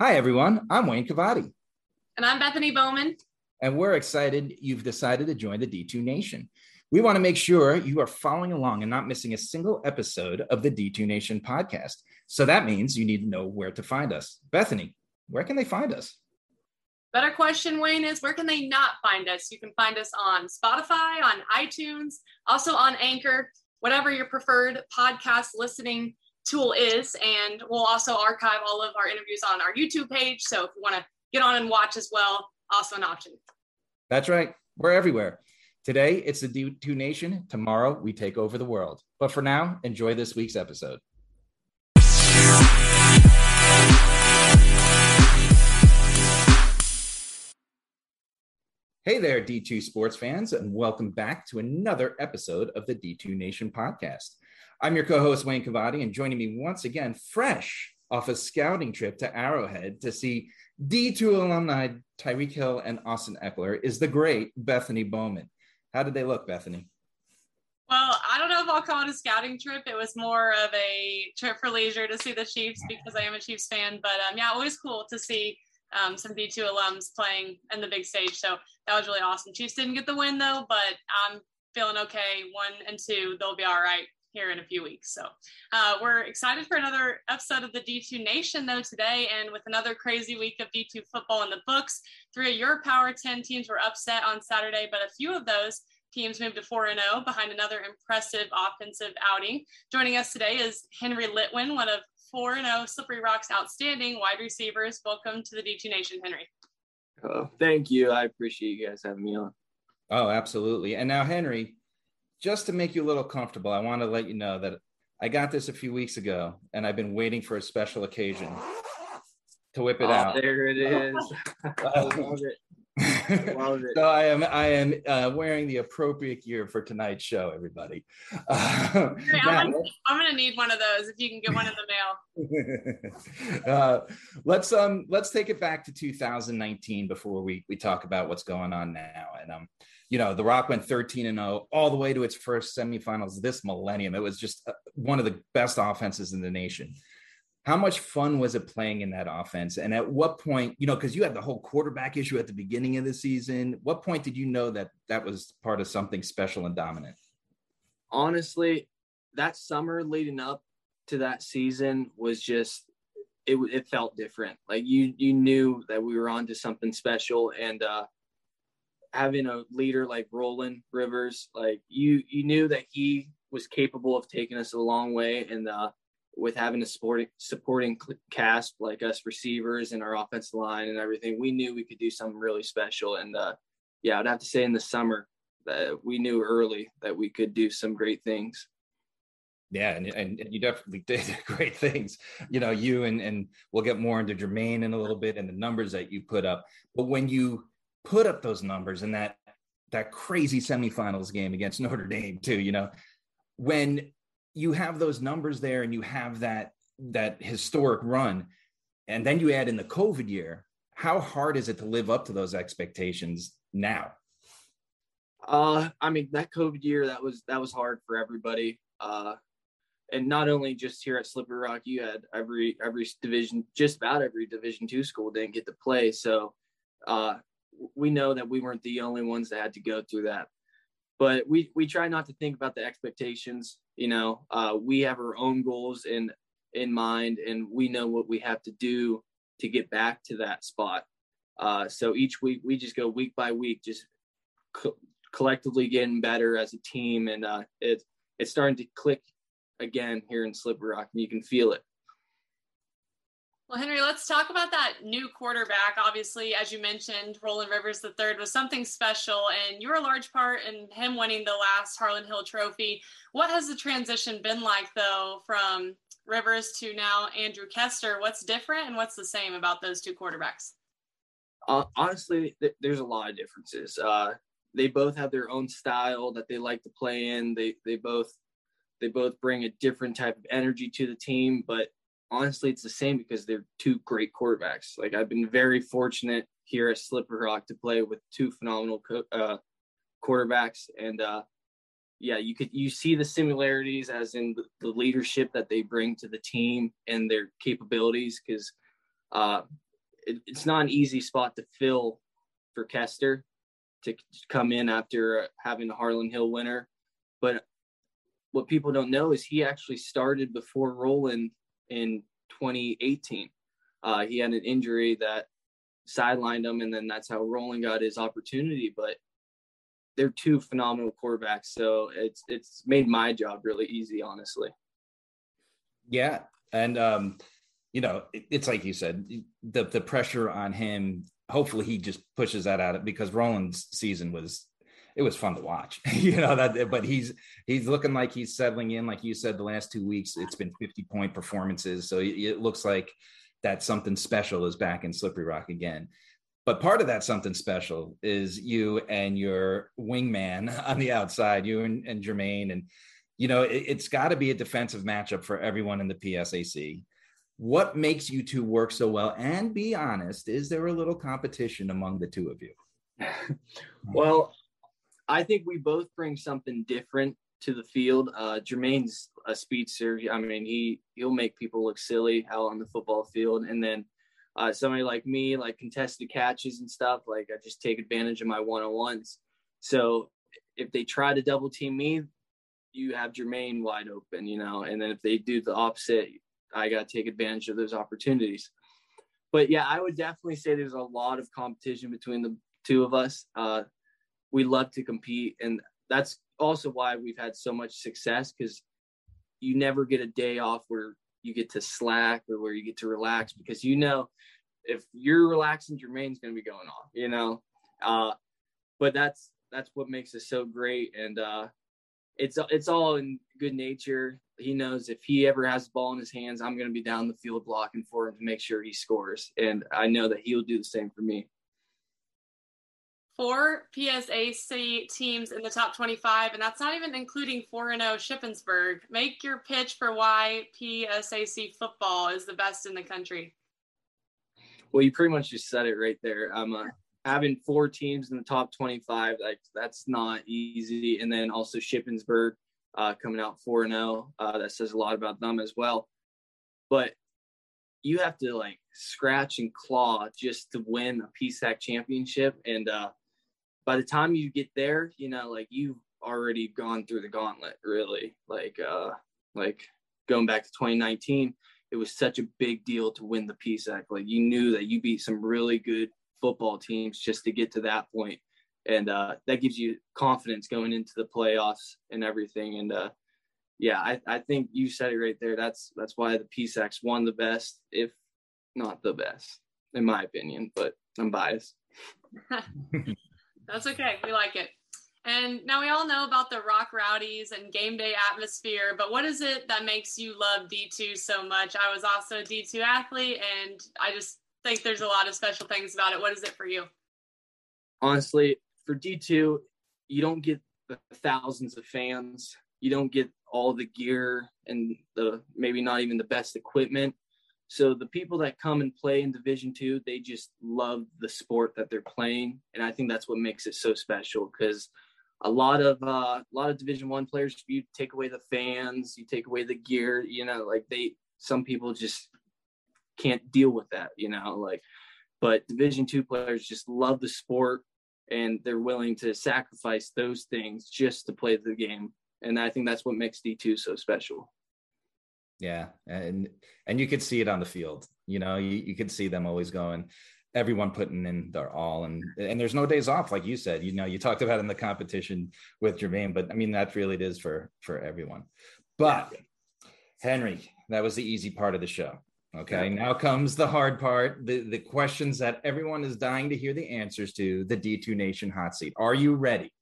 Hi, everyone. I'm Wayne Cavati. And I'm Bethany Bowman. And we're excited you've decided to join the D2 Nation. We want to make sure you are following along and not missing a single episode of the D2 Nation podcast. So that means you need to know where to find us. Bethany, where can they find us? Better question, Wayne, is where can they not find us? You can find us on Spotify, on iTunes, also on Anchor, whatever your preferred podcast listening tool is. And we'll also archive all of our interviews on our YouTube page. So if you want to get on and watch as well, also an option. That's right. We're everywhere. Today, it's the D2 Nation. Tomorrow, we take over the world. But for now, enjoy this week's episode. Hey there, D2 sports fans, and welcome back to another episode of the D2 Nation podcast. I'm your co host, Wayne Cavati, and joining me once again, fresh off a scouting trip to Arrowhead to see D2 alumni Tyreek Hill and Austin Ekeler, is the great Bethany Bowman. How did they look, Bethany? Well, I don't know if I'll call it a scouting trip. It was more of a trip for leisure to see the Chiefs because I am a Chiefs fan. But um, yeah, always cool to see um, some D2 alums playing in the big stage. So that was really awesome. Chiefs didn't get the win though, but I'm feeling okay. One and two, they'll be all right here in a few weeks. So uh, we're excited for another episode of the D2 Nation, though, today, and with another crazy week of D2 football in the books. Three of your Power 10 teams were upset on Saturday, but a few of those teams moved to 4 0 behind another impressive offensive outing. Joining us today is Henry Litwin, one of 4 0 Slippery Rock's outstanding wide receivers. Welcome to the D2 Nation, Henry. Oh, thank you. I appreciate you guys having me on. Oh, absolutely. And now, Henry, just to make you a little comfortable, I want to let you know that I got this a few weeks ago and I've been waiting for a special occasion to whip it oh, out. There it is. I love it. Love it. so I am I am uh, wearing the appropriate gear for tonight's show, everybody. Uh, hey, I'm, gonna, I'm, gonna, need one of those if you can get one in the mail. uh, let's um let's take it back to 2019 before we we talk about what's going on now. And um, you know, the Rock went 13 and 0 all the way to its first semifinals this millennium. It was just uh, one of the best offenses in the nation. How much fun was it playing in that offense? And at what point, you know, because you had the whole quarterback issue at the beginning of the season, what point did you know that that was part of something special and dominant? Honestly, that summer leading up to that season was just it, it felt different. Like you you knew that we were on to something special and uh having a leader like Roland Rivers, like you you knew that he was capable of taking us a long way and uh with having a supporting supporting cast like us receivers and our offensive line and everything, we knew we could do something really special. And uh, yeah, I'd have to say in the summer that we knew early that we could do some great things. Yeah, and, and, and you definitely did great things. You know, you and and we'll get more into Jermaine in a little bit and the numbers that you put up. But when you put up those numbers in that that crazy semifinals game against Notre Dame, too, you know, when you have those numbers there and you have that that historic run and then you add in the covid year how hard is it to live up to those expectations now? Uh i mean that covid year that was that was hard for everybody. Uh and not only just here at slippery rock you had every every division just about every division two school didn't get to play. So uh we know that we weren't the only ones that had to go through that. But we we try not to think about the expectations you know uh, we have our own goals in in mind and we know what we have to do to get back to that spot. Uh, so each week we just go week by week just co- collectively getting better as a team. And uh, it, it's starting to click again here in slippery rock and you can feel it well, Henry, let's talk about that new quarterback. Obviously, as you mentioned, Roland Rivers III was something special, and you were a large part in him winning the last Harlan Hill Trophy. What has the transition been like, though, from Rivers to now Andrew Kester? What's different and what's the same about those two quarterbacks? Uh, honestly, th- there's a lot of differences. Uh, they both have their own style that they like to play in. They they both they both bring a different type of energy to the team, but honestly, it's the same because they're two great quarterbacks. Like I've been very fortunate here at Slippery Rock to play with two phenomenal co- uh, quarterbacks, and uh, yeah, you could you see the similarities as in the, the leadership that they bring to the team and their capabilities. Because uh, it, it's not an easy spot to fill for Kester to come in after having the Harlan Hill winner. But what people don't know is he actually started before Roland in 2018. Uh, he had an injury that sidelined him, and then that's how Roland got his opportunity. But they're two phenomenal quarterbacks, so it's it's made my job really easy, honestly. Yeah, and um, you know, it, it's like you said, the the pressure on him. Hopefully, he just pushes that out of because Roland's season was it was fun to watch you know that but he's he's looking like he's settling in. Like you said the last two weeks it's been 50 point performances. So it looks like that something special is back in slippery rock again. But part of that something special is you and your wingman on the outside you and, and jermaine. And you know it, it's got to be a defensive matchup for everyone in the psac what makes you two work so well? And be honest, is there a little competition among the two of you? well, I think we both bring something different to the field. Uh, Jermaine's a speedster. I mean, he he'll make people look silly out on the football field, and then uh, somebody like me, like contested catches and stuff, like I just take advantage of my one on ones. So if they try to double team me, you have Jermaine wide open, you know, and then if they do the opposite, I got to take advantage of those opportunities. But yeah, I would definitely say there's a lot of competition between the two of us. Uh, we love to compete, and that's also why we've had so much success because you never get a day off where you get to slack or where you get to relax because you know if you're relaxing, Jermaine's going to be going off, you know. Uh, but that's that's what makes us so great, and uh, it's it's all in good nature. He knows if he ever has the ball in his hands, I'm going to be down the field blocking for him to make sure he scores, and I know that he'll do the same for me. Four PSAC teams in the top 25, and that's not even including 4 0 Shippensburg. Make your pitch for why PSAC football is the best in the country. Well, you pretty much just said it right there. I'm uh, having four teams in the top 25 like that's not easy and then also shippensburg uh, coming out 4-0 uh, that says a lot about them as well but you have to like scratch and claw just to win a psac championship and uh, by the time you get there you know like you've already gone through the gauntlet really like uh like going back to 2019 it was such a big deal to win the psac like you knew that you beat some really good football teams just to get to that point. And uh, that gives you confidence going into the playoffs and everything. And uh, yeah, I, I think you said it right there. That's that's why the PSAC's won the best, if not the best, in my opinion. But I'm biased. that's okay. We like it. And now we all know about the Rock Rowdies and game day atmosphere, but what is it that makes you love D2 so much? I was also a D2 athlete, and I just think there's a lot of special things about it. What is it for you? Honestly, for D2, you don't get the thousands of fans. You don't get all the gear and the maybe not even the best equipment. So the people that come and play in Division Two, they just love the sport that they're playing, and I think that's what makes it so special. Because a lot of uh, a lot of Division One players, you take away the fans, you take away the gear, you know, like they some people just can't deal with that, you know, like but division 2 players just love the sport and they're willing to sacrifice those things just to play the game. And I think that's what makes D2 so special. Yeah, and and you could see it on the field. You know, you, you could see them always going, everyone putting in their all, and and there's no days off, like you said. You know, you talked about in the competition with Jermaine, but I mean that really it is for for everyone. But Henry, that was the easy part of the show. Okay, now comes the hard part, the, the questions that everyone is dying to hear the answers to, the D2 Nation hot seat. Are you ready?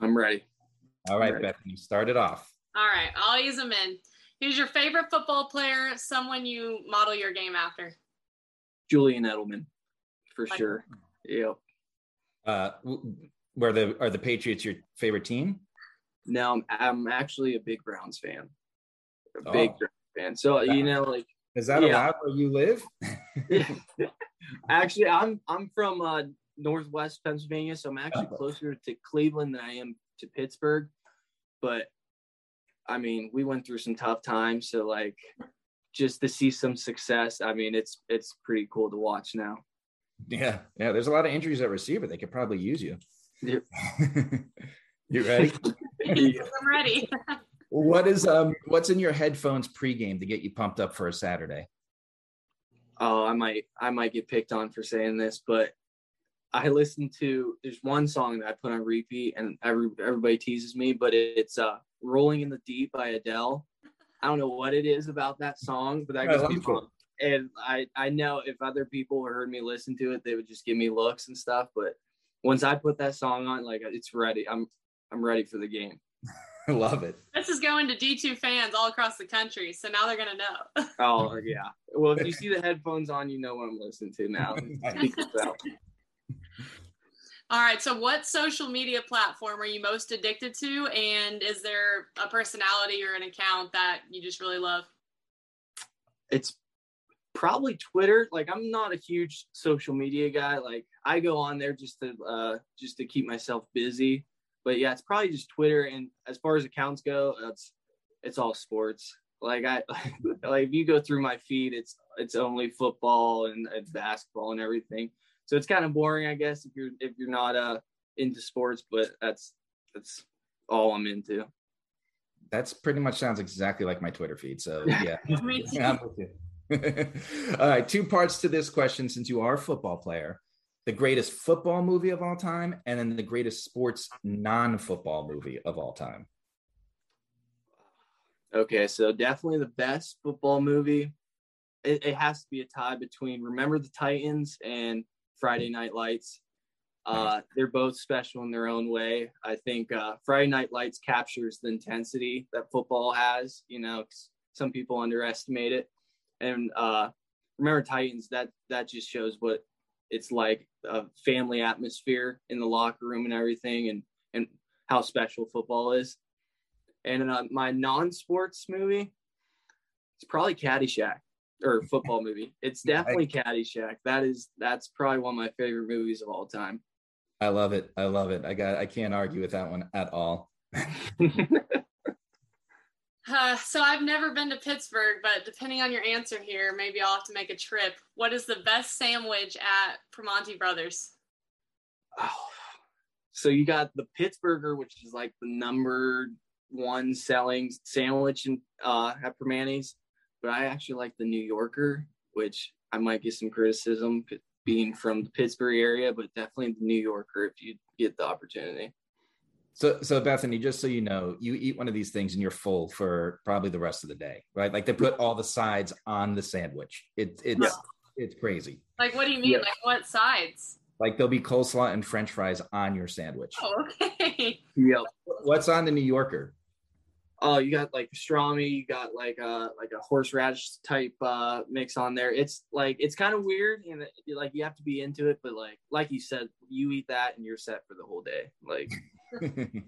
I'm ready. All right, ready. Bethany, start it off. All right, I'll ease them in. Who's your favorite football player, someone you model your game after? Julian Edelman, for like, sure. Yep. Uh, were the are the Patriots your favorite team? No, I'm, I'm actually a big Browns fan. A big oh. fan. So you know, like is that yeah. allowed where you live? actually, I'm I'm from uh, Northwest Pennsylvania, so I'm actually oh. closer to Cleveland than I am to Pittsburgh. But I mean, we went through some tough times, so like just to see some success, I mean, it's it's pretty cool to watch now. Yeah, yeah. There's a lot of injuries at receiver. They could probably use you. Yep. you ready? I'm ready. what is um what's in your headphones pregame to get you pumped up for a Saturday? Oh, I might I might get picked on for saying this, but I listen to there's one song that I put on repeat and every everybody teases me, but it's uh Rolling in the Deep by Adele. I don't know what it is about that song, but that I gets me pumped. And I I know if other people heard me listen to it, they would just give me looks and stuff. But once I put that song on, like it's ready. I'm I'm ready for the game. I love it. This is going to D2 fans all across the country, so now they're gonna know. Oh yeah. Well, if you see the headphones on, you know what I'm listening to now. All right. So, what social media platform are you most addicted to? And is there a personality or an account that you just really love? it's probably Twitter. Like I'm not a huge social media guy. Like I go on there just to uh just to keep myself busy. But yeah, it's probably just Twitter. And as far as accounts go, it's it's all sports. Like I like if you go through my feed, it's it's only football and, and basketball and everything. So it's kind of boring, I guess, if you're if you're not uh into sports. But that's that's all I'm into. That's pretty much sounds exactly like my Twitter feed. So yeah. Me too. I'm with you. all right, two parts to this question since you are a football player. The greatest football movie of all time, and then the greatest sports non-football movie of all time. Okay, so definitely the best football movie. It, it has to be a tie between Remember the Titans and Friday Night Lights. Uh, they're both special in their own way. I think uh, Friday Night Lights captures the intensity that football has. You know, some people underestimate it, and uh, Remember Titans that that just shows what it's like a family atmosphere in the locker room and everything, and and how special football is. And uh, my non-sports movie, it's probably Caddyshack or football movie. It's definitely Caddyshack. That is that's probably one of my favorite movies of all time. I love it. I love it. I got. I can't argue with that one at all. Uh, so, I've never been to Pittsburgh, but depending on your answer here, maybe I'll have to make a trip. What is the best sandwich at Primanti Brothers? Oh. So you got the Pittsburgher, which is like the number one selling sandwich in, uh, at Primanti's, but I actually like the New Yorker, which I might get some criticism p- being from the Pittsburgh area, but definitely the New Yorker if you get the opportunity. So, so Bethany, just so you know, you eat one of these things and you're full for probably the rest of the day, right? Like they put all the sides on the sandwich. It, it's Yeah. it's crazy. Like, what do you mean? Yeah. Like, what sides? Like there'll be coleslaw and French fries on your sandwich. Oh, okay. Yep. What's on the New Yorker? Oh, you got like pastrami, you got like a like a horseradish type uh mix on there. It's like it's kind of weird and it- like you have to be into it, but like like you said, you eat that and you're set for the whole day. Like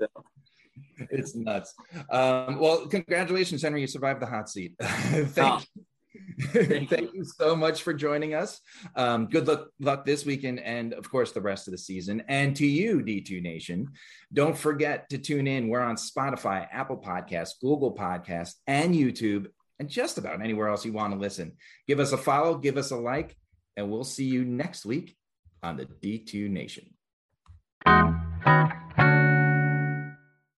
it's nuts. Um, well, congratulations, Henry. You survived the hot seat. Thank, Oh, thank, you so much for joining us. Um, good luck, luck this weekend and, of course, the rest of the season. And to you, D2 Nation, don't forget to tune in. We're on Spotify, Apple Podcasts, Google Podcasts, and YouTube, and just about anywhere else you want to listen. Give us a follow, give us a like, and we'll see you next week on the D2 Nation.